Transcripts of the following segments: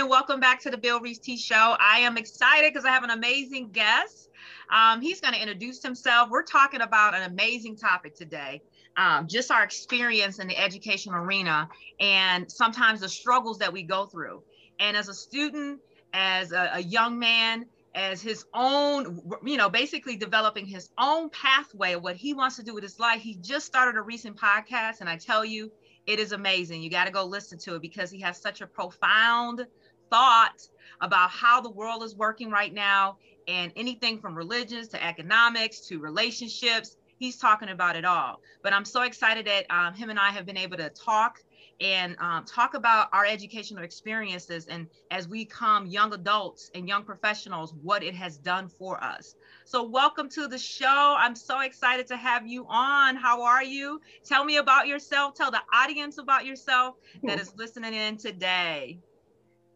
and welcome back to the Bill Reese T Show. I am excited because I have an amazing guest. Um, he's going to introduce himself. We're talking about an amazing topic today, um, just our experience in the education arena and sometimes the struggles that we go through. And as a student, as a, a young man, as his own, you know, basically developing his own pathway of what he wants to do with his life. He just started a recent podcast, and I tell you, it is amazing. You got to go listen to it because he has such a profound thought about how the world is working right now and anything from religions to economics to relationships. He's talking about it all. But I'm so excited that um, him and I have been able to talk and um, talk about our educational experiences and as we come young adults and young professionals, what it has done for us. So, welcome to the show. I'm so excited to have you on. How are you? Tell me about yourself. Tell the audience about yourself that is listening in today.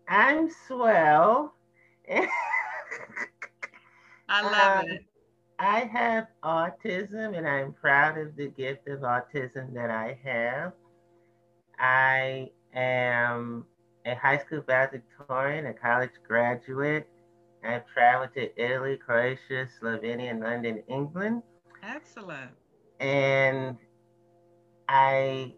I'm swell. I love um, it. I have autism and I'm proud of the gift of autism that I have. I am a high school valedictorian, a college graduate. I've traveled to Italy, Croatia, Slovenia, and London, England. Excellent. And I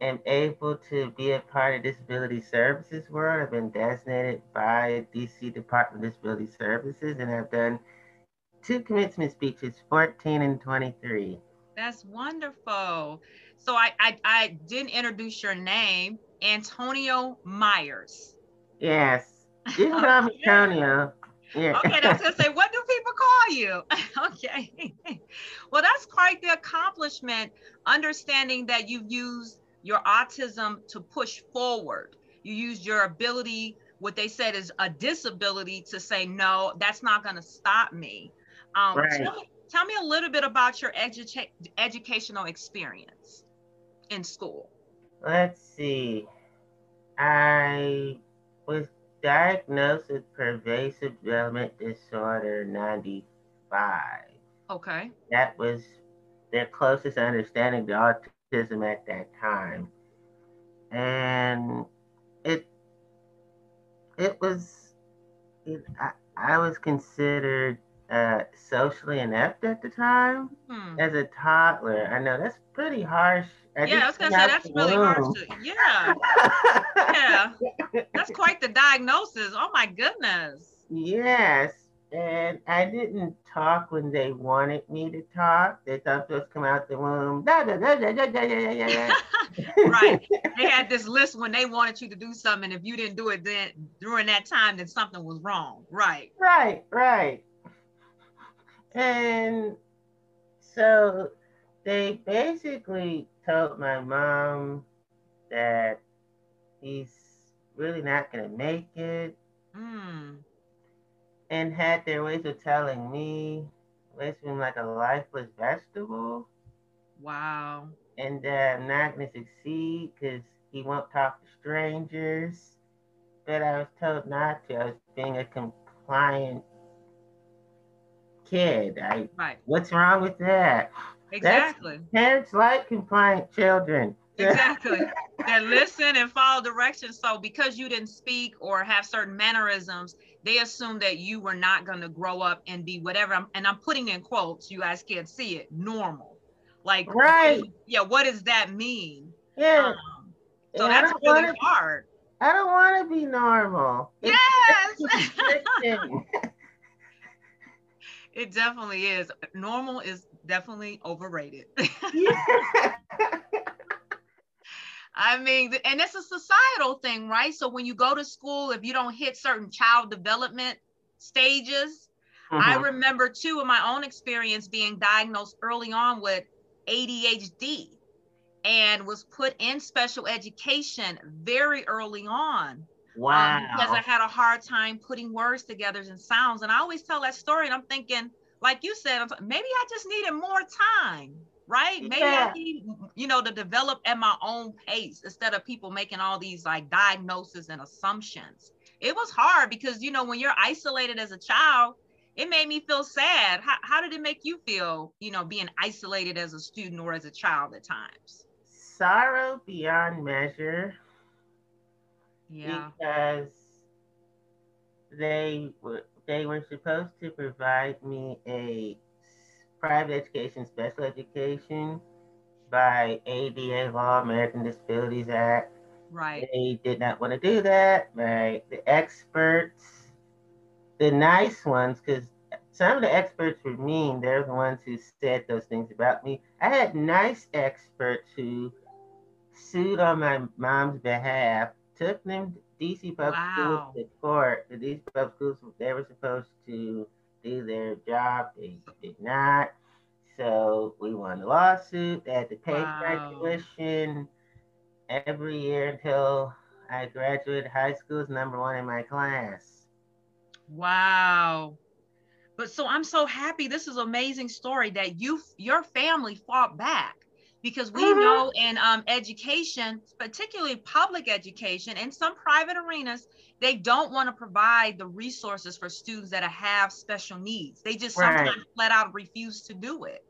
am able to be a part of disability services world. I've been designated by DC Department of Disability Services, and I've done two commencement speeches, 14 and 23. That's wonderful. So I, I, I didn't introduce your name, Antonio Myers. Yes. You can call me Antonio. Yeah. Okay, that's gonna say, what do people call you? okay. well, that's quite the accomplishment, understanding that you've used your autism to push forward. You used your ability, what they said is a disability, to say, no, that's not gonna stop me. Um, right. tell, me, tell me a little bit about your edu- educational experience in school? Let's see. I was diagnosed with pervasive development disorder 95. Okay. That was their closest understanding to autism at that time. And it it was it, I, I was considered uh, socially inept at the time hmm. as a toddler. I know that's pretty harsh. I yeah, I was gonna say that's really harsh. To, yeah, yeah, that's quite the diagnosis. Oh my goodness. Yes, and I didn't talk when they wanted me to talk. They thought to come out the womb. right. They had this list when they wanted you to do something. If you didn't do it then during that time, then something was wrong. Right. Right. Right. And so they basically told my mom that he's really not going to make it. Mm. And had their ways of telling me, basically like a lifeless vegetable. Wow. And that I'm not going to succeed because he won't talk to strangers. But I was told not to. I was being a compliant kid. I, right. What's wrong with that? Exactly. That's, parents like compliant children. Exactly. that listen and follow directions. So because you didn't speak or have certain mannerisms, they assume that you were not going to grow up and be whatever. I'm, and I'm putting in quotes. You guys can't see it. Normal. Like right. Yeah. What does that mean? Yeah. Um, so yeah, that's really wanna, hard. I don't want to be normal. Yes. It definitely is. Normal is definitely overrated. I mean, and it's a societal thing, right? So when you go to school, if you don't hit certain child development stages, mm-hmm. I remember too in my own experience being diagnosed early on with ADHD and was put in special education very early on. Wow. Um, because I had a hard time putting words together and sounds. And I always tell that story and I'm thinking, like you said, maybe I just needed more time, right? Maybe yeah. I need, you know, to develop at my own pace instead of people making all these like diagnoses and assumptions. It was hard because, you know, when you're isolated as a child, it made me feel sad. How, how did it make you feel, you know, being isolated as a student or as a child at times? Sorrow beyond measure Yeah. Because they were they were supposed to provide me a private education, special education by ADA law, American Disabilities Act. Right. They did not want to do that. Right. The experts, the nice ones, because some of the experts were mean. They're the ones who said those things about me. I had nice experts who sued on my mom's behalf, took them DC public Wow. schools to court. The DC public schools they were supposed to do their job, they did not. So we won the lawsuit. They had to pay Wow. tuition every year until I graduated high school as number one in my class. Wow. But so I'm so happy. This is an amazing story that you your family fought back because we Mhm. know in um, education, particularly public education and some private arenas, they don't want to provide the resources for students that have special needs. They just Right. sometimes flat out refuse to do it.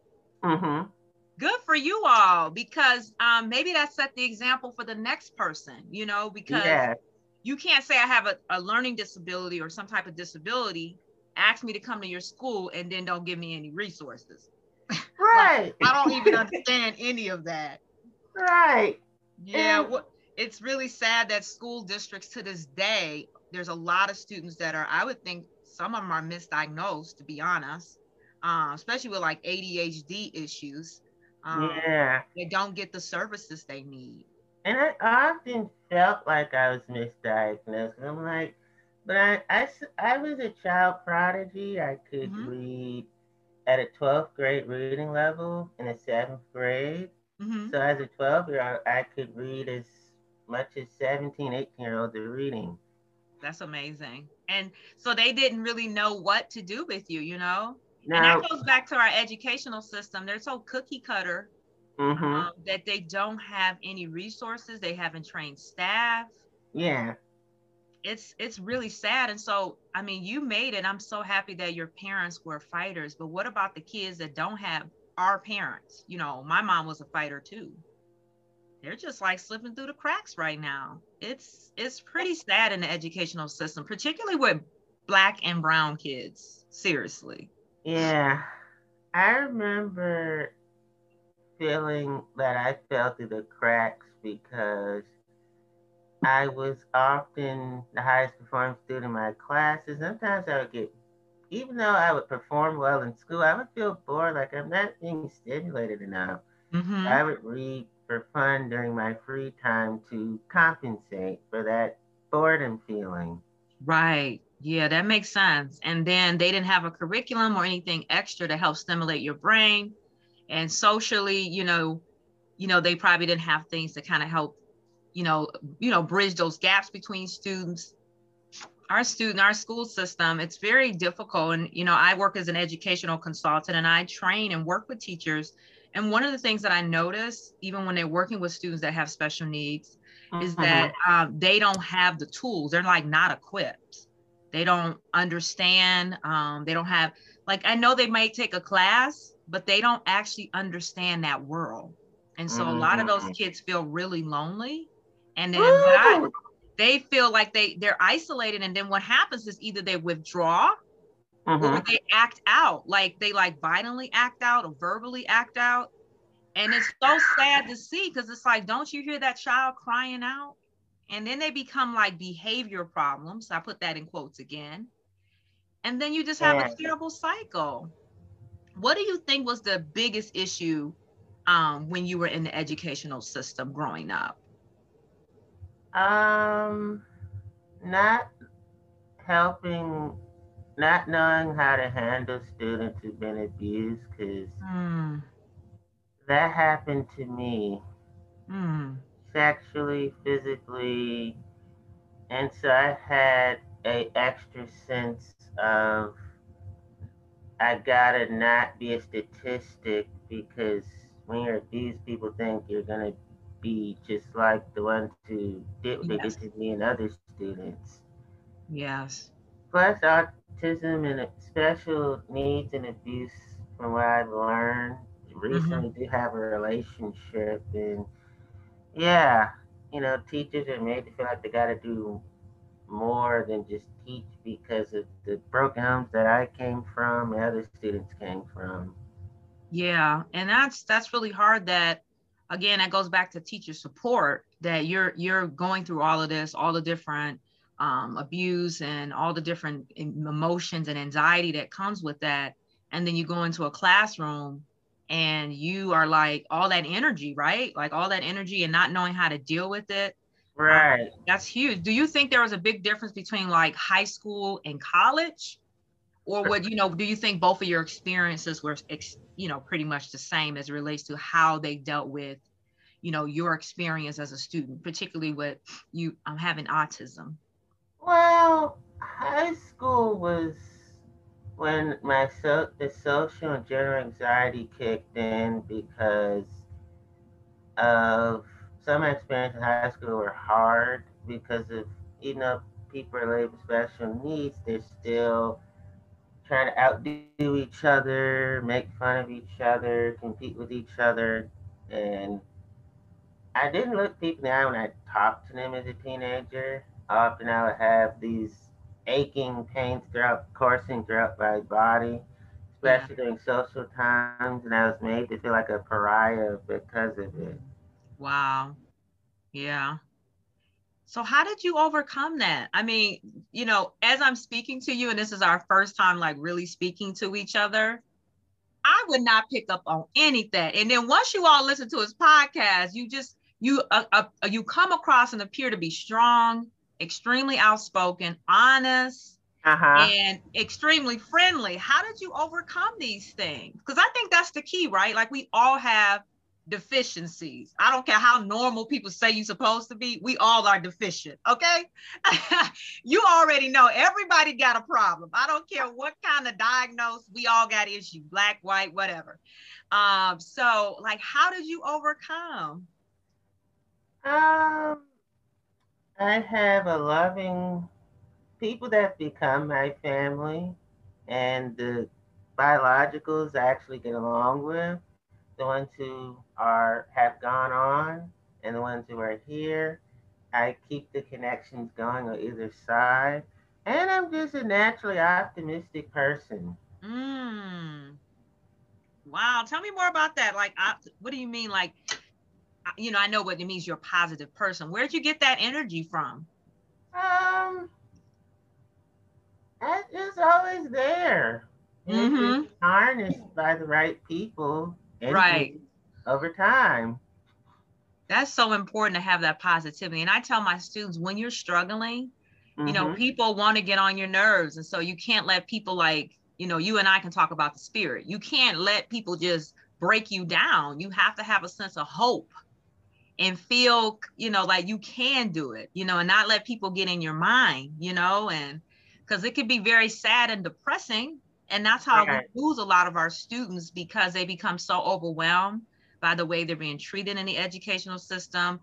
Mm-hmm. Good for you all because um, maybe that set the example for the next person, you know, because Yeah. you can't say I have a, a learning disability or some type of disability, ask me to come to your school and then don't give me any resources. Right. I don't even understand any of that. Right. Yeah, And- it's really sad that school districts to this day, there's a lot of students that are, I would think some of them are misdiagnosed, to be honest, um, especially with like ADHD issues. Um, yeah. They don't get the services they need. And I often felt like I was misdiagnosed. I'm like, but I, I, I was a child prodigy. I could Mhm. read at a 12th grade reading level in the seventh grade. Mhm. So as a 12 year old, I could read as much as 17, 18 year olds are reading. That's amazing. And so they didn't really know what to do with you, you know? And that goes back to our educational system. They're so cookie cutter hmm um, that they don't have any resources. They haven't trained staff. yeah, It's it's really sad. And so, I mean, you made it. I'm so happy that your parents were fighters. But what about the kids that don't have our parents? You know, my mom was a fighter too. They're just like slipping through the cracks right now. It's it's pretty sad in the educational system, particularly with black and brown kids. Seriously. yeah. I remember feeling that I fell through the cracks because I was often the highest performing student in my classes. Sometimes I would get, even though I would perform well in school, I would feel bored, like I'm not being stimulated enough. Mhm. I would read for fun during my free time to compensate for that boredom feeling. Right. Yeah, that makes sense. And then they didn't have a curriculum or anything extra to help stimulate your brain. And socially, you know, you know, they probably didn't have things to kind of help, you know, you know, bridge those gaps between students. Our student, our school system, it's very difficult. And, you know, I work as an educational consultant and I train and work with teachers. And one of the things that I notice, even when they're working with students that have special needs, is Mhm. that um, they don't have the tools. They're like not equipped. They don't understand. Um, they don't have like I know they might take a class, but they don't actually understand that world. And so a lot of those Mhm. kids feel really lonely. And then I, they feel like they they're isolated. And then what happens is either they withdraw or Mhm. they act out. Like they like violently act out or verbally act out. And it's so sad to see because it's like don't you hear that child crying out? And then they become like behavior problems. I put that in quotes again. And then you just have Yeah. a terrible cycle. What do you think was the biggest issue um, when you were in the educational system growing up Um, not helping, not knowing how to handle students who've been abused, because Hmm. that happened to me Hmm. sexually, physically, and so I had a extra sense of I gotta not be a statistic because when you're abused, people think you're gonna be just like the ones who did what they Yes. did to me and other students. yes Plus autism and special needs and abuse, from what I've learned, mm-hmm. recently do have a relationship, and yeah, you know, teachers are made to feel like they got to do more than just teach because of the broken homes that I came from and other students came from. Yeah, and that's that's really hard that again that goes back to teacher support that you're you're going through all of this, all the different um, abuse and all the different emotions and anxiety that comes with that. And then you go into a classroom and you are like all that energy right? Like all that energy and not knowing how to deal with it. Right. Um, that's huge. Do you think there was a big difference between like high school and college? Or what you know do you think both of your experiences were you know pretty much the same as it relates to how they dealt with you know your experience as a student particularly with you um, having autism. Well high school was when my so the social and general anxiety kicked in because of some experiences in high school were hard because of even though people are labeled special needs, they're still trying to outdo each other, make fun of each other, compete with each other. And I didn't look people in the eye when I talked to them as a teenager. Often I would have these aching pains throughout coursing throughout my body, especially during social times, and I was made to feel like a pariah because of it. Wow. Yeah. So how did you overcome that? I mean, you know, as I'm speaking to you, and this is our first time like really speaking to each other, I would not pick up on anything. And then once you all listen to his podcast, you just you uh, uh, you come across and appear to be strong, extremely outspoken, honest, uh-huh. and extremely friendly. How did you overcome these things? Because I think that's the key, right? Like we all have deficiencies. I don't care how normal people say you're supposed to be. We all are deficient. Okay. you already know everybody got a problem. I don't care what kind of diagnosis, we all got issues, black, white, whatever. Um, so like how did you overcome? Um I have a loving people that become my family and the biologicals I actually get along with the ones who are have gone on and the ones who are here. I keep the connections going on either side. And I'm just a naturally optimistic person. Mm. Wow. Tell me more about that. Like, what do you mean? Like, you know, I know what it means you're a positive person. Where'd you get that energy from? Um, it's always there. Mm-hmm. It's harnessed by the right people right over time. That's so important to have that positivity. And i tell my students when you're struggling mm-hmm. you know mm-hmm. people want to get on your nerves. And so you can't let people like you know you and i can talk about the spirit. You can't let people just break you down. You have to have a sense of hope and feel you know like you can do it you know and not let people get in your mind you know and because it could be very sad and depressing. And that's how we lose a lot of our students because they become so overwhelmed by the way they're being treated in the educational system.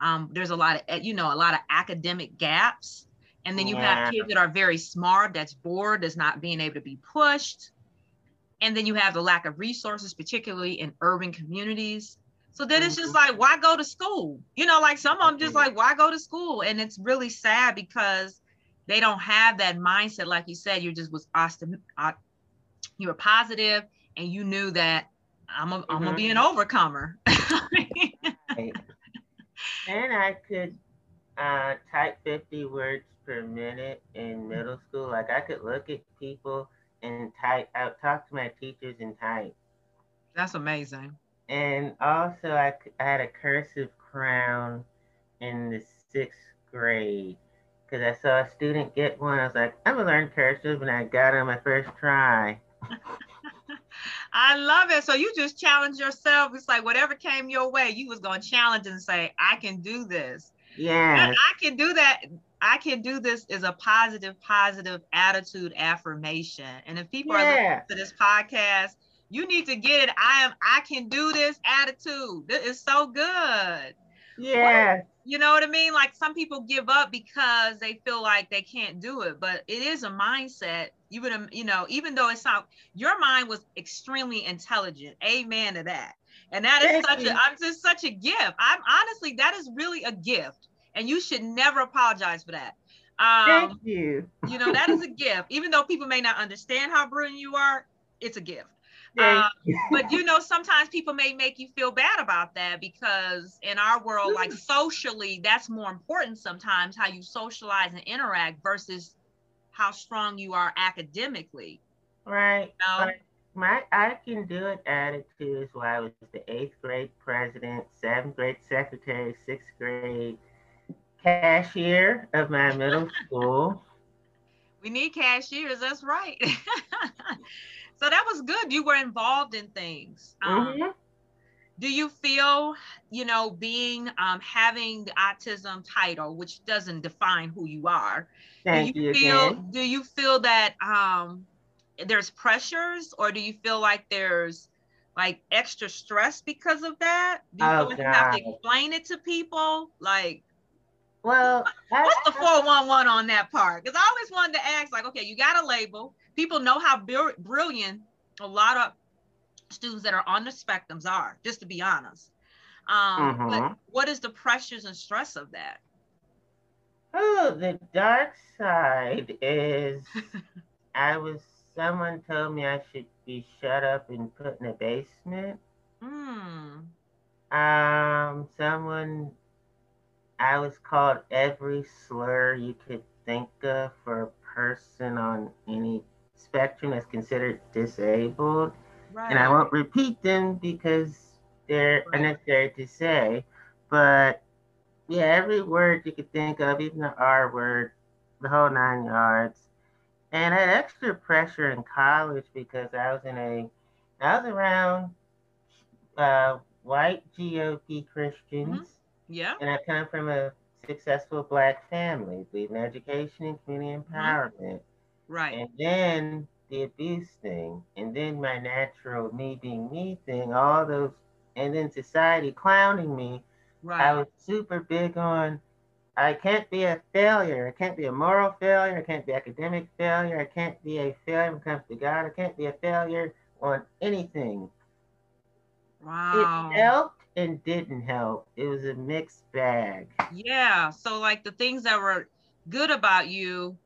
Um, there's a lot of, you know, a lot of academic gaps. And then you yeah. have kids that are very smart, that's bored, that's not being able to be pushed. And then you have the lack of resources, particularly in urban communities. So then it's just mm-hmm. like, why go to school? You know, like some of them just like, why go to school? And it's really sad because they don't have that mindset. Like you said, you just was awesome, you were positive and you knew that I'm, a, mm-hmm. I'm gonna be an overcomer. right. And I could uh, type 50 words per minute in middle school. Like I could look at people and type out, talk to my teachers and type. That's amazing. And also, I, I had a cursive crown in the sixth grade because I saw a student get one. I was like, I'm gonna learn cursive, and I got it on my first try. I love it. So you just challenge yourself. It's like whatever came your way, you was gonna challenge and say, I can do this. Yeah. I can do that. I can do this is a positive, positive attitude affirmation. And if people yeah. are listening to this podcast, you need to get it. I am, I can do this attitude. This is so good. Yeah. You know what I mean? Like some people give up because they feel like they can't do it, but it is a mindset You would, you know, even though it's not your mind was extremely intelligent. Amen to that. And that is such a I'm just such a gift. I'm honestly, that is really a gift. And you should never apologize for that. Um, Thank you. you know, that is a gift. Even though people may not understand how brilliant you are, it's a gift. Uh, but you know, sometimes people may make you feel bad about that because in our world, like socially, that's more important sometimes how you socialize and interact versus how strong you are academically. Right. You know? My I can do it attitude is why I was the eighth grade president, seventh grade secretary, sixth grade cashier of my middle school. We need cashiers, that's right. So that was good. You were involved in things. Um, mm-hmm. Do you feel, you know, being um, having the autism title, which doesn't define who you are, Thank do you, you feel? Again. Do you feel that um, there's pressures, or do you feel like there's like extra stress because of that? Do you oh, have to explain it to people? Like, well, what's I, the 411 on that part? Because I always wanted to ask, like, okay, you got a label. People know how br- brilliant a lot of students that are on the spectrums are, just to be honest. Um, mm-hmm. But what is the pressures and stress of that? Oh, the dark side is I was, someone told me I should be shut up and put in a basement. Mm. Um, someone I was called every slur you could think of for a person on any spectrum that's considered disabled. Right. And I won't repeat them because they're right. unnecessary to say. But yeah, every word you could think of, even the R word, the whole nine yards. And I had extra pressure in college because I was in a, I was around uh, white GOP Christians. Mm-hmm. Yeah. And I come from a successful black family, believe in education and community mm-hmm. empowerment. Right. And then the abuse thing, and then my natural me being me thing, all those, and then society clowning me. Right. I was super big on I can't be a failure. I can't be a moral failure. I can't be academic failure. I can't be a failure when it comes to God. I can't be a failure on anything. Wow. It helped and didn't help. It was a mixed bag. Yeah. So like the things that were good about you,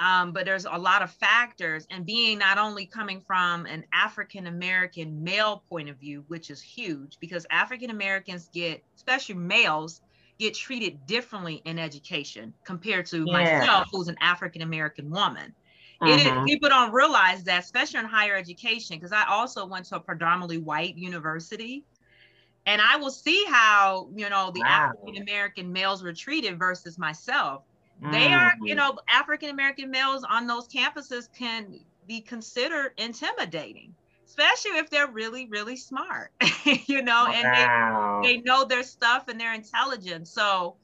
um, but there's a lot of factors and being not only coming from an African American male point of view, which is huge because African Americans get, especially males, get treated differently in education compared to yeah. myself, who's an African American woman. Mm-hmm. people don't realize that, especially in higher education, because I also went to a predominantly white university and I will see how you know the wow. African American males were treated versus myself. They are, you mm-hmm. know, African American males on those campuses can be considered intimidating, especially if they're really, really smart, you know, and wow. they, they know their stuff and they're intelligent. So,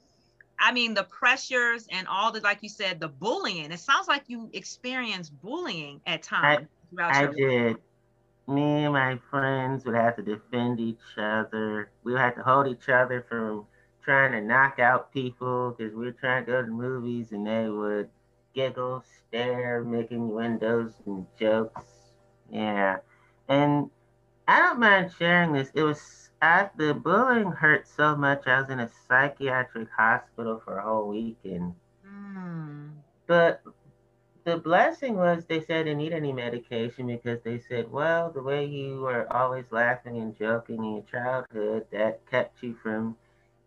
I mean, the pressures and all the, like you said, the bullying. It sounds like you experienced bullying at times. I, I did me and my friends would have to defend each other. We would have to hold each other from trying to knock out people because we were trying to go to movies and they would giggle, stare, making windows and jokes. Yeah. And I don't mind sharing this. It was I, the bullying hurt so much. I was in a psychiatric hospital for a whole weekend. Mm. But the blessing was they said I didn't need any medication because they said, well, the way you were always laughing and joking in your childhood, that kept you from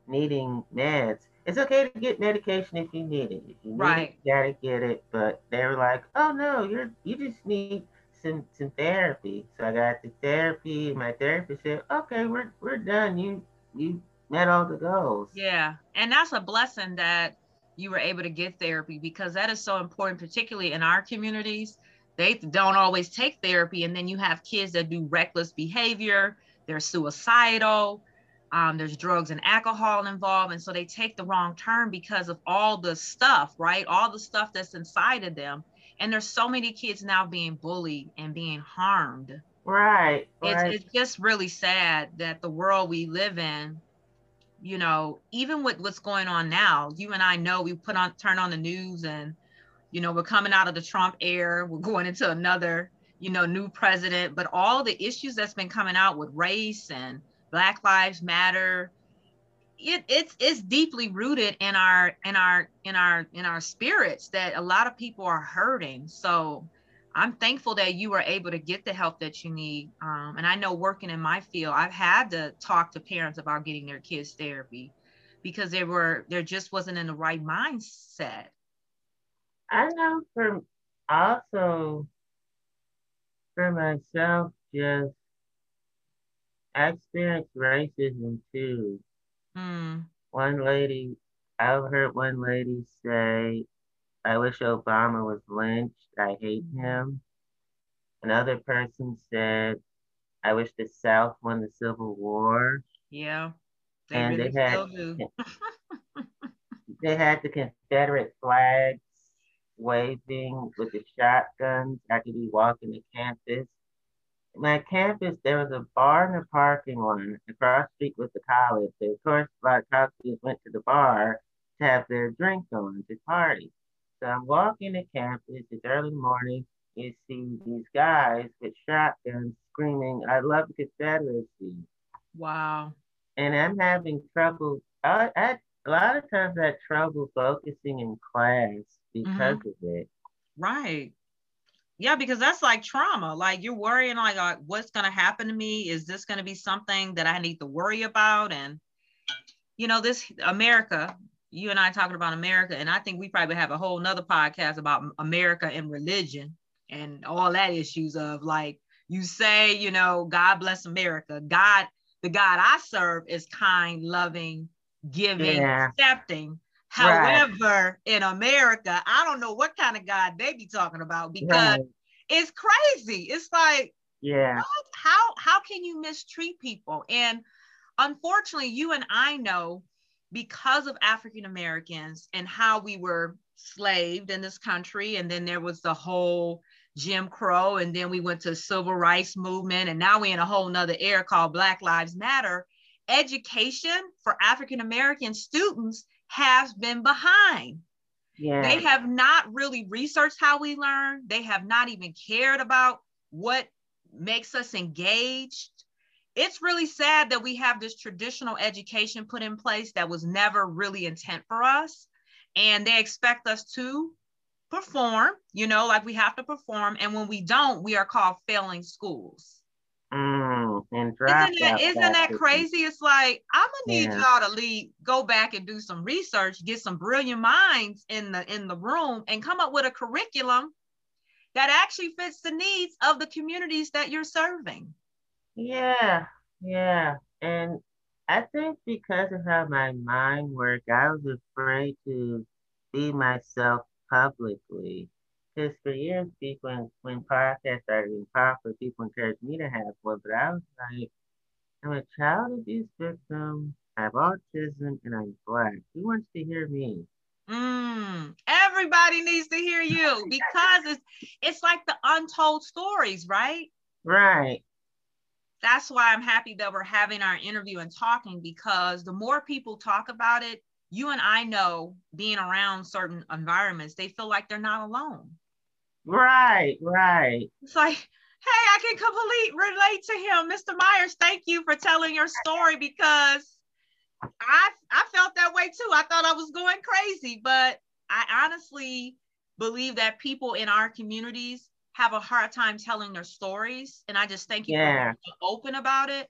needing meds. It's okay to get medication if you need it. If you need right. it, you gotta get it. But they were like, oh no, you're you just need some some therapy. So I got the therapy. My therapist said, okay, we're we're done. You you met all the goals. Yeah, and that's a blessing that you were able to get therapy because that is so important, particularly in our communities. They don't always take therapy, and then you have kids that do reckless behavior, they're suicidal, um, there's drugs and alcohol involved. And so they take the wrong turn because of all the stuff, right? All the stuff that's inside of them. And there's so many kids now being bullied and being harmed. Right. right. It's, it's just really sad that the world we live in you know, even with what's going on now, you and I know we put on turn on the news and you know, we're coming out of the Trump era, we're going into another, you know, new president, but all the issues that's been coming out with race and Black Lives Matter, it, it's it's deeply rooted in our in our in our in our spirits that a lot of people are hurting. So I'm thankful that you were able to get the help that you need. Um, and I know working in my field, I've had to talk to parents about getting their kids therapy because they were there just wasn't in the right mindset. I know for also for myself, just I experienced racism too. Mm. One lady, I've heard one lady say, I wish Obama was lynched. I hate mm-hmm. him. Another person said, I wish the South won the Civil War. Yeah. They and really they had they had the Confederate flags waving with the shotguns. I could be walking the campus. My campus, there was a bar in the parking lot across the street with the college. So of course, a lot of college students went to the bar to have their drinks on to party. So I'm walking the campus. It's early morning. You see these guys with shotguns screaming, "I love the Confederacy!" Wow. And I'm having trouble. I, I a lot of times I had trouble focusing in class because mm-hmm. of it. Right. Yeah, because that's like trauma. Like you're worrying like, uh, what's gonna happen to me? Is this gonna be something that I need to worry about? And you know, this America, you and I talking about America, and I think we probably have a whole nother podcast about America and religion and all that issues of like you say, you know, God bless America. God, the God I serve is kind, loving, giving, yeah. accepting. However, right. in America, I don't know what kind of God they be talking about because right. it's crazy. It's like, yeah, how how can you mistreat people? And unfortunately, you and I know because of African Americans and how we were slaved in this country, and then there was the whole Jim Crow, and then we went to civil rights movement, and now we're in a whole nother era called Black Lives Matter. Education for African American students has been behind. Yeah. They have not really researched how we learn. They have not even cared about what makes us engaged it's really sad that we have this traditional education put in place that was never really intent for us. And they expect us to perform, you know, like we have to perform. And when we don't, we are called failing schools. Mm, and isn't that, isn't that crazy? It's like I'm gonna need yeah. y'all to lead, go back and do some research, get some brilliant minds in the in the room, and come up with a curriculum that actually fits the needs of the communities that you're serving. Yeah, yeah. And I think because of how my mind worked, I was afraid to be myself publicly. Because for years, people, when, when podcasts started being popular, people encouraged me to have one, but I was like, I'm a child abuse victim, I have autism, and I'm black. Who wants to hear me? Mm, everybody needs to hear you because it's it's like the untold stories, right? Right that's why I'm happy that we're having our interview and talking because the more people talk about it, you and I know being around certain environments, they feel like they're not alone. Right, right. It's like, hey, I can completely relate to him. Mr. Myers, thank you for telling your story because I I felt that way too. I thought I was going crazy, but I honestly believe that people in our communities have a hard time telling their stories. And I just thank you yeah. for being open about it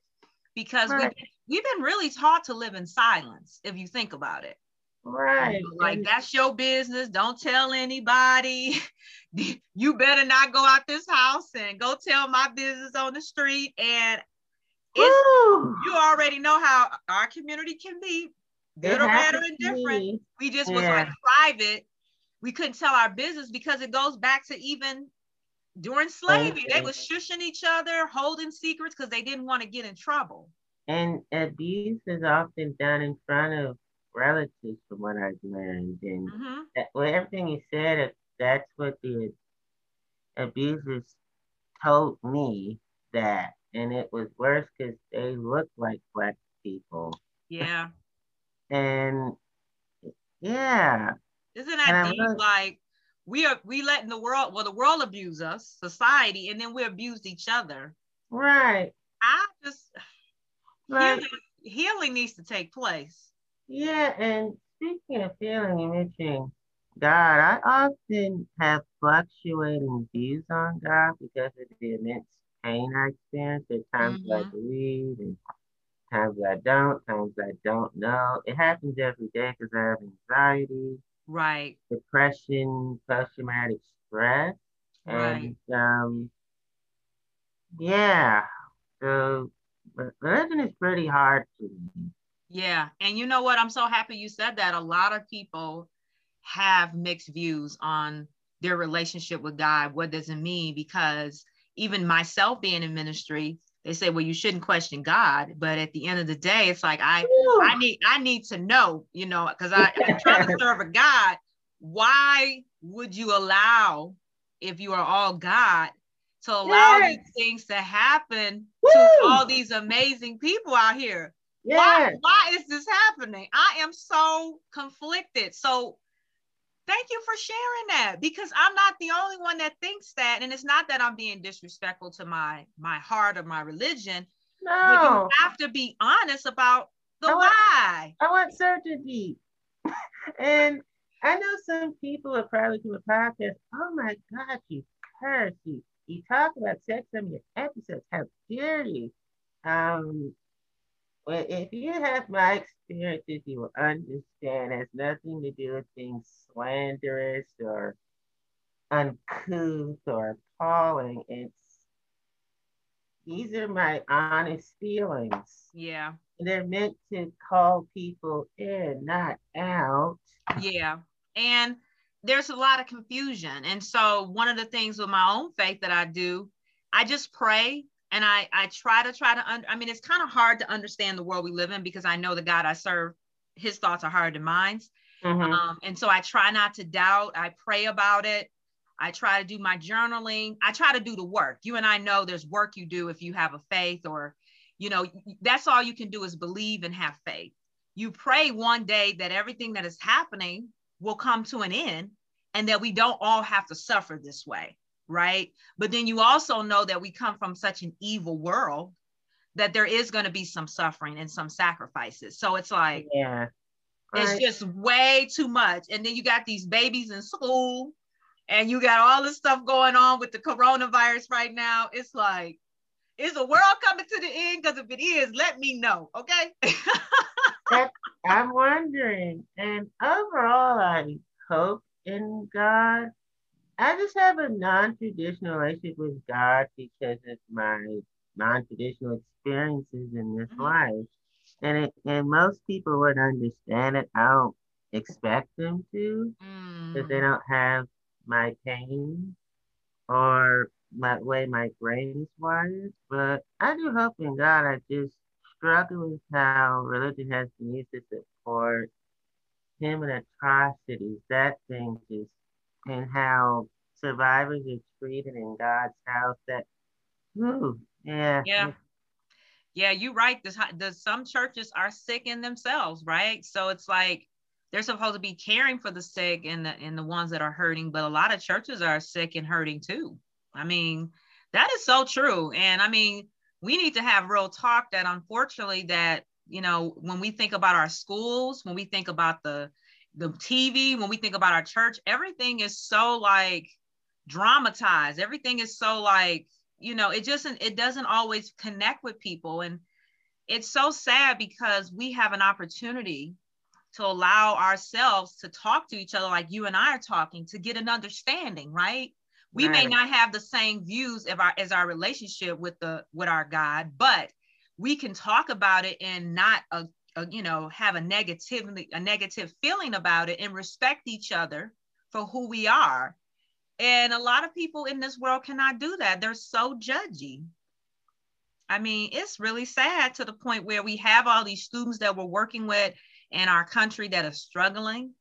because right. we've, we've been really taught to live in silence, if you think about it. Right. like that's your business. Don't tell anybody. you better not go out this house and go tell my business on the street. And you already know how our community can be good or bad or indifferent. We just yeah. was like private. We couldn't tell our business because it goes back to even during slavery, okay. they was shushing each other, holding secrets because they didn't want to get in trouble. And abuse is often done in front of relatives, from what I've learned. And mm-hmm. that, well, everything you said, that's what the abusers told me that. And it was worse because they looked like black people. Yeah. and yeah. Isn't that deep? Like, we are we letting the world well the world abuse us society and then we abused each other right i just like, healing, healing needs to take place yeah and speaking of feeling and mentioning god i often have fluctuating views on god because of the immense pain i experience at times mm-hmm. i believe and times i don't times i don't know it happens every day because i have anxiety right depression post-traumatic stress right. and um yeah so religion is pretty hard to me yeah. And you know what? I'm so happy you said that. A lot of people have mixed views on their relationship with god. What does it mean? Because even myself being in ministry they say well you shouldn't question god. But at the end of the day it's like i Ooh. i need i need to know you know because i i'm trying to serve a god. Why would you allow if you are all god to allow yes. these things to happen Woo. to all these amazing people out here yes. why why is this happening? I am so conflicted. So thank you for sharing that because i'm not the only one that thinks that and it's not that i'm being disrespectful to my my heart or my religion no. you have to be honest about the I want, why. I want certainty. And i know some people are probably to a podcast oh my god you curse you you talk about sex in your episodes. How dare you? Um well, if you have my experiences, you will understand it has nothing to do with being slanderous or uncouth or appalling. It's these are my honest feelings. Yeah. They're meant to call people in, not out. Yeah. And there's a lot of confusion. And so one of the things with my own faith that I do, I just pray and I I try to try to un- I mean it's kind of hard to understand the world we live in because I know the God I serve his thoughts are higher than mine. Mm-hmm. Um, and so I try not to doubt. I pray about it. I try to do my journaling. I try to do the work. You and I know there's work you do if you have a faith or, you know, that's all you can do is believe and have faith. You pray one day that everything that is happening will come to an end and that we don't all have to suffer this way right? But then you also know that we come from such an evil world that there is going to be some suffering and some sacrifices. So it's like, yeah, it's right. just way too much. And then you got these babies in school and you got all this stuff going on with the coronavirus right now. It's like, is the world coming to the end? Because if it is, let me know, okay? I'm wondering. And overall, I hope in God I just have a non-traditional relationship with God because of my non-traditional experiences in this mm-hmm. life. And it, and most people would understand it. I don't expect them to because mm. they don't have my pain or my way my brain is wired. But I do hope in God. I just struggle with how religion has been used to support human atrocities. That thing just and how survivors are treated in God's house. That, ooh, yeah, yeah, yeah. You're right. The, the some churches are sick in themselves, right? So it's like they're supposed to be caring for the sick and the and the ones that are hurting, but a lot of churches are sick and hurting too. I mean, that is so true. And I mean, we need to have real talk that unfortunately that you know when we think about our schools when we think about the the TV, when we think about our church, everything is so like dramatized. Everything is so like, you know, it just it doesn't always connect with people. And it's so sad because we have an opportunity to allow ourselves to talk to each other like you and I are talking to get an understanding, right? We right. may not have the same views of our as our relationship with the with our God, but we can talk about it and not a uh, you know have a negative a negative feeling about it and respect each other for who we are and a lot of people in this world cannot do that they're so judgy i mean it's really sad to the point where we have all these students that we're working with in our country that are struggling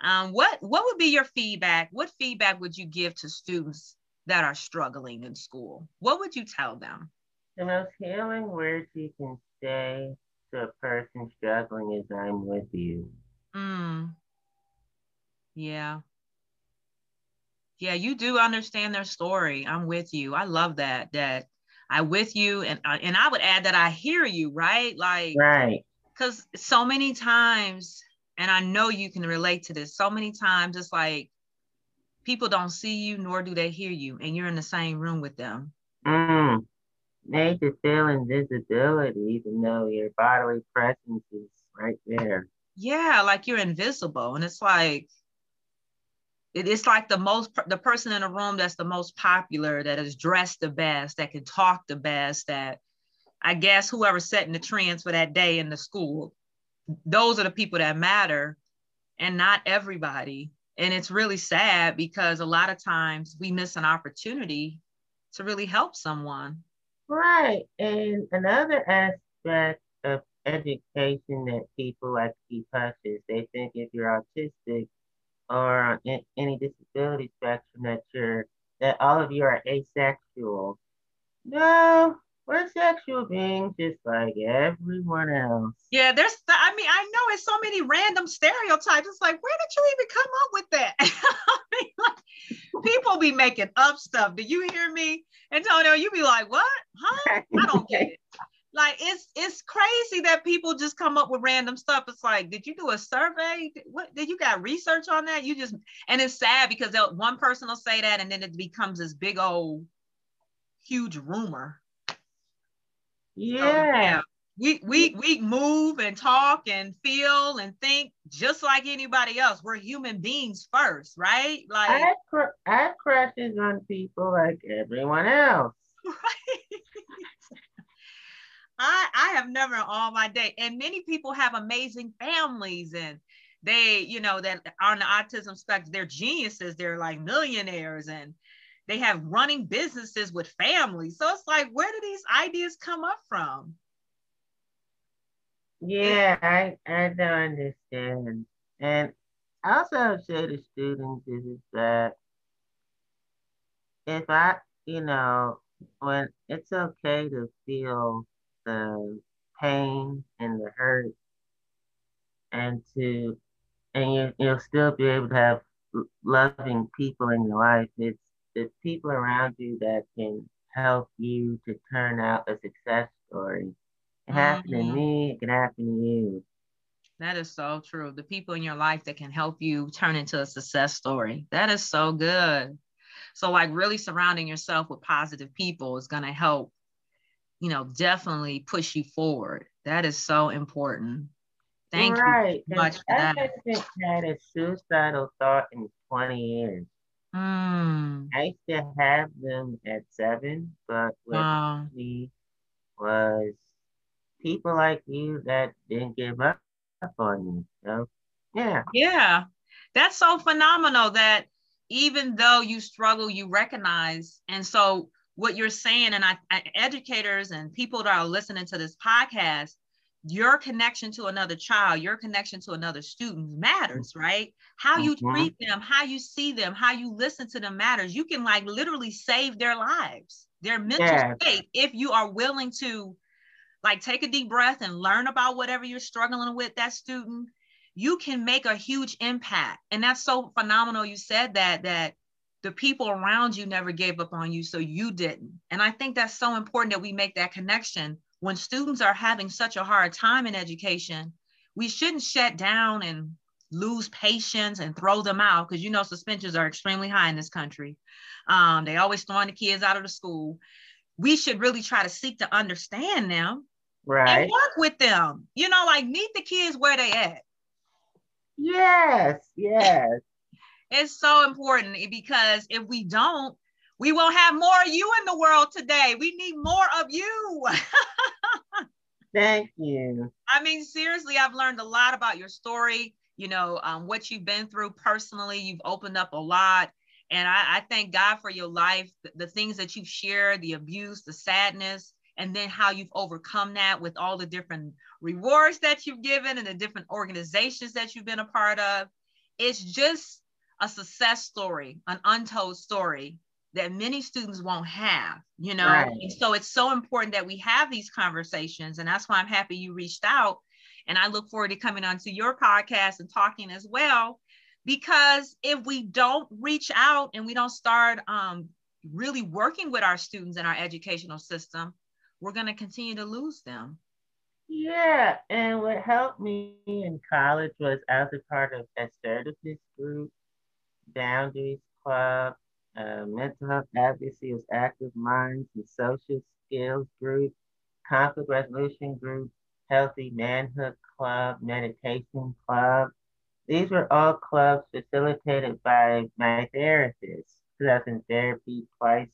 um, what what would be your feedback what feedback would you give to students that are struggling in school what would you tell them the most healing words you can say to a person struggling is I'm with you. Mm. Yeah. Yeah, you do understand their story. I'm with you. I love that. That I with you, and and I would add that I hear you. Right, like right. Because so many times, and I know you can relate to this. So many times, it's like people don't see you, nor do they hear you, and you're in the same room with them. Mm. Made to feel invisibility, even though your bodily presence is right there. Yeah, like you're invisible, and it's like it's like the most the person in the room that's the most popular that is dressed the best that can talk the best that i guess whoever's setting the trends for that day in the school those are the people that matter and not everybody. And it's really sad because a lot of times we miss an opportunity to really help someone. Right. And another aspect of education that people like to hush is they think if you're autistic or any disability spectrum that you're that all of you are asexual. No, we're sexual beings just like everyone else. Yeah, there's I mean, I know it's so many random stereotypes. It's like, where did you even come up with that? I mean, like, people be making up stuff. Do you hear me? Antonio, you be like, what? Huh? I don't get it like it's it's crazy that people just come up with random stuff. It's like, did you do a survey? What did you got research on that? You just and it's sad because one person will say that and then it becomes this big old huge rumor. Yeah. So. We, we we move and talk and feel and think just like anybody else. We're human beings first, right? Like I, cr- I crushes on people like everyone else. Right. I, I have never all my day, and many people have amazing families and they, you know, that on the autism spectrum, they're geniuses, they're like millionaires and they have running businesses with families. So it's like, where do these ideas come up from? Yeah, I, I don't understand. And I also say to students is that if I, you know, when it's okay to feel the pain and the hurt. And to and you, you'll still be able to have loving people in your life. It's the people around you that can help you to turn out a success story. It happened mm-hmm. to me it can happen to you. That is so true. The people in your life that can help you turn into a success story. That is so good. So like really surrounding yourself with positive people is going to help you know, definitely push you forward. That is so important. Thank right. you so much for I haven't had a suicidal thought in 20 years. Mm. I used to have them at seven, but what wow. me was people like you that didn't give up on me. So, yeah. Yeah. That's so phenomenal that even though you struggle, you recognize. And so what you're saying, and I, I, educators and people that are listening to this podcast, your connection to another child, your connection to another student matters, right? How you mm-hmm. treat them, how you see them, how you listen to them matters. You can like literally save their lives, their mental yeah. state, if you are willing to like take a deep breath and learn about whatever you're struggling with that student. You can make a huge impact. And that's so phenomenal. You said that, that the people around you never gave up on you, so you didn't. And I think that's so important that we make that connection. When students are having such a hard time in education, we shouldn't shut down and lose patience and throw them out because you know suspensions are extremely high in this country. Um, they always throwing the kids out of the school. We should really try to seek to understand them right. and work with them. You know, like meet the kids where they at. Yes, yes. It's so important because if we don't, we will have more of you in the world today. We need more of you. Thank you. I mean, seriously, I've learned a lot about your story, you know, um, what you've been through personally. You've opened up a lot. And I, I thank God for your life, the, the things that you've shared, the abuse, the sadness, and then how you've overcome that with all the different rewards that you've given and the different organizations that you've been a part of. It's just a success story, an untold story that many students won't have, you know? Right. So it's so important that we have these conversations. And that's why I'm happy you reached out. And I look forward to coming onto your podcast and talking as well, because if we don't reach out and we don't start um, really working with our students in our educational system, we're going to continue to lose them. Yeah, and what helped me in college was I was a part of a assertiveness group, boundaries club, uh, mental health advocacy was active minds and social skills group, conflict resolution group, healthy manhood club, meditation club. These were all clubs facilitated by my therapist. I was in therapy twice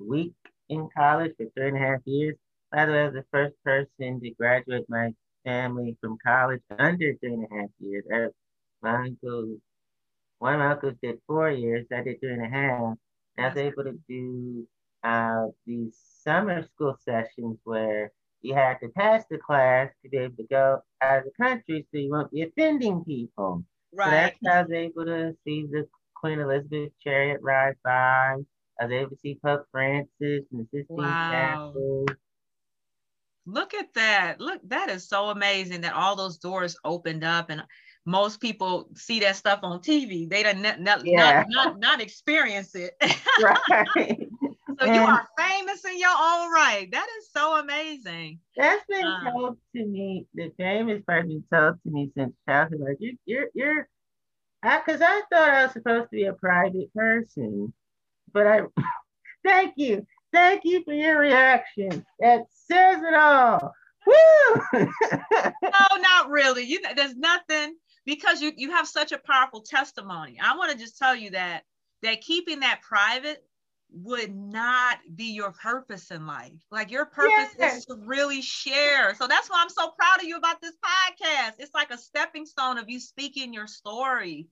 a week in college for three and a half years. By the way, I was the first person to graduate my family from college under three and a half years. My uncle, one of my uncles did four years. I did three and a half. And I was able to do uh, these summer school sessions where you had to pass the class to be able to go out of the country so you won't be offending people. Right. So that's how I was able to see the Queen Elizabeth chariot ride by. I was able to see Pope Francis and the Sistine wow. Chapel. Look at that. Look, that is so amazing that all those doors opened up and most people see that stuff on TV. They don't not, not, yeah. not, not, not experience it. right. so and you are famous in your own right. That is so amazing. That's been um, told to me. The famous person told to me since childhood. Like you, you're, you're, I, because I, I thought I was supposed to be a private person, but I. thank you, thank you for your reaction. That says it all. Woo! no, not really. You, there's nothing because you you have such a powerful testimony. I want to just tell you that that keeping that private would not be your purpose in life. Like your purpose yes. is to really share. So that's why I'm so proud of you about this podcast. It's like a stepping stone of you speaking your story.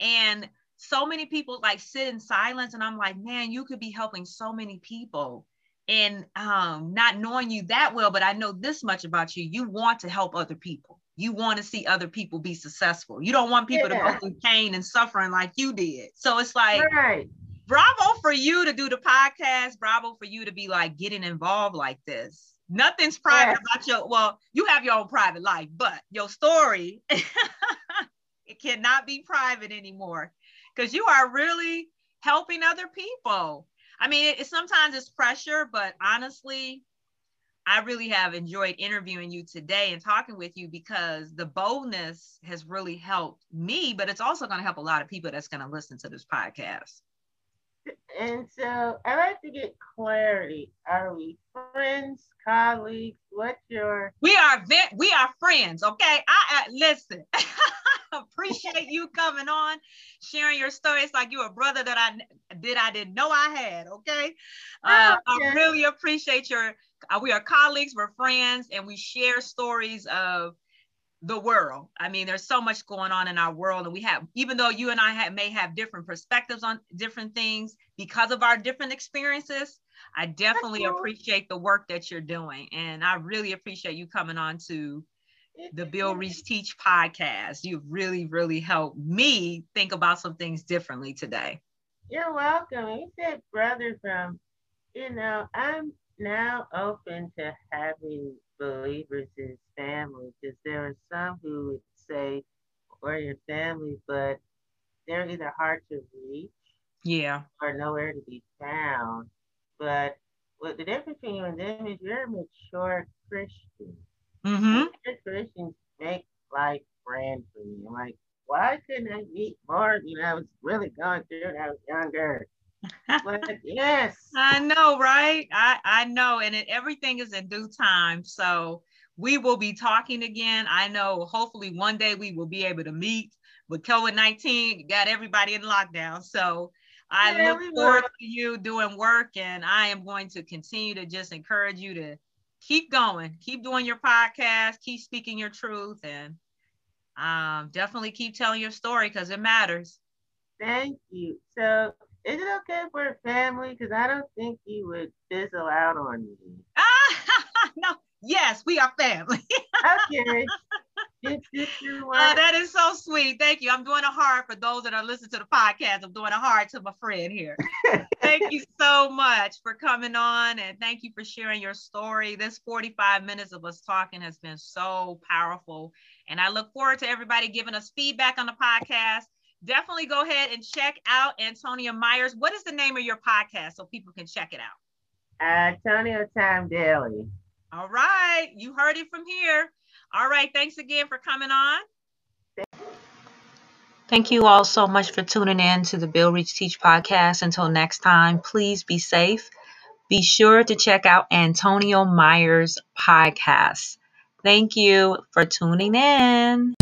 And so many people like sit in silence and I'm like, man, you could be helping so many people. And um, not knowing you that well, but I know this much about you. You want to help other people you want to see other people be successful. You don't want people yeah. to go through pain and suffering like you did. So it's like, right. bravo for you to do the podcast. Bravo for you to be like getting involved like this. Nothing's private about your, well, you have your own private life, but your story, it cannot be private anymore because you are really helping other people. I mean, it, it sometimes it's pressure, but honestly, I really have enjoyed interviewing you today and talking with you because the boldness has really helped me, but it's also going to help a lot of people that's going to listen to this podcast. And so I like to get clarity. Are we friends, colleagues? What's your? We are we are friends. Okay, I uh, listen. appreciate you coming on, sharing your story. It's like you a brother that I did I didn't know I had. Okay, uh, okay. I really appreciate your Uh, we are colleagues, we're friends, and we share stories of the world. I mean, there's so much going on in our world, and we have, even though you and I have, may have different perspectives on different things because of our different experiences, I definitely appreciate the work that you're doing. And I really appreciate you coming on to the Bill Reese Teach podcast. You've really, really helped me think about some things differently today. You're welcome. You said brother from, you know, I'm now open to having believers as family because there are some who would say we're your family, but they're either hard to reach, yeah, or nowhere to be found. But what the difference between you and them is you're a mature Christian. Mm-hmm. Christians make life grand for me. I'm like, why couldn't I meet more? You know, I was really going through it. I was younger yes. I know, right? I, I know. And it, everything is in due time. So we will be talking again. I know hopefully one day we will be able to meet. With COVID 19, got everybody in lockdown. So I yeah, look forward to you doing work, and I am going to continue to just encourage you to keep going, keep doing your podcast, keep speaking your truth, and um, definitely keep telling your story because it matters. Thank you. So is it okay for family? Because I don't think you would fizzle out on me. Ah, no. Yes, we are family. okay. oh, that is so sweet. Thank you. I'm doing a heart for those that are listening to the podcast. I'm doing a heart to my friend here. thank you so much for coming on and thank you for sharing your story. This 45 minutes of us talking has been so powerful. And I look forward to everybody giving us feedback on the podcast definitely go ahead and check out Antonio Myers. What is the name of your podcast so people can check it out? Antonio Time Daily. All right. You heard it from here. All right. Thanks again for coming on. Thank you all so much for tuning in to the Bill Reach Teach podcast. Until next time, please be safe. Be sure to check out Antonio Myers' podcast. Thank you for tuning in.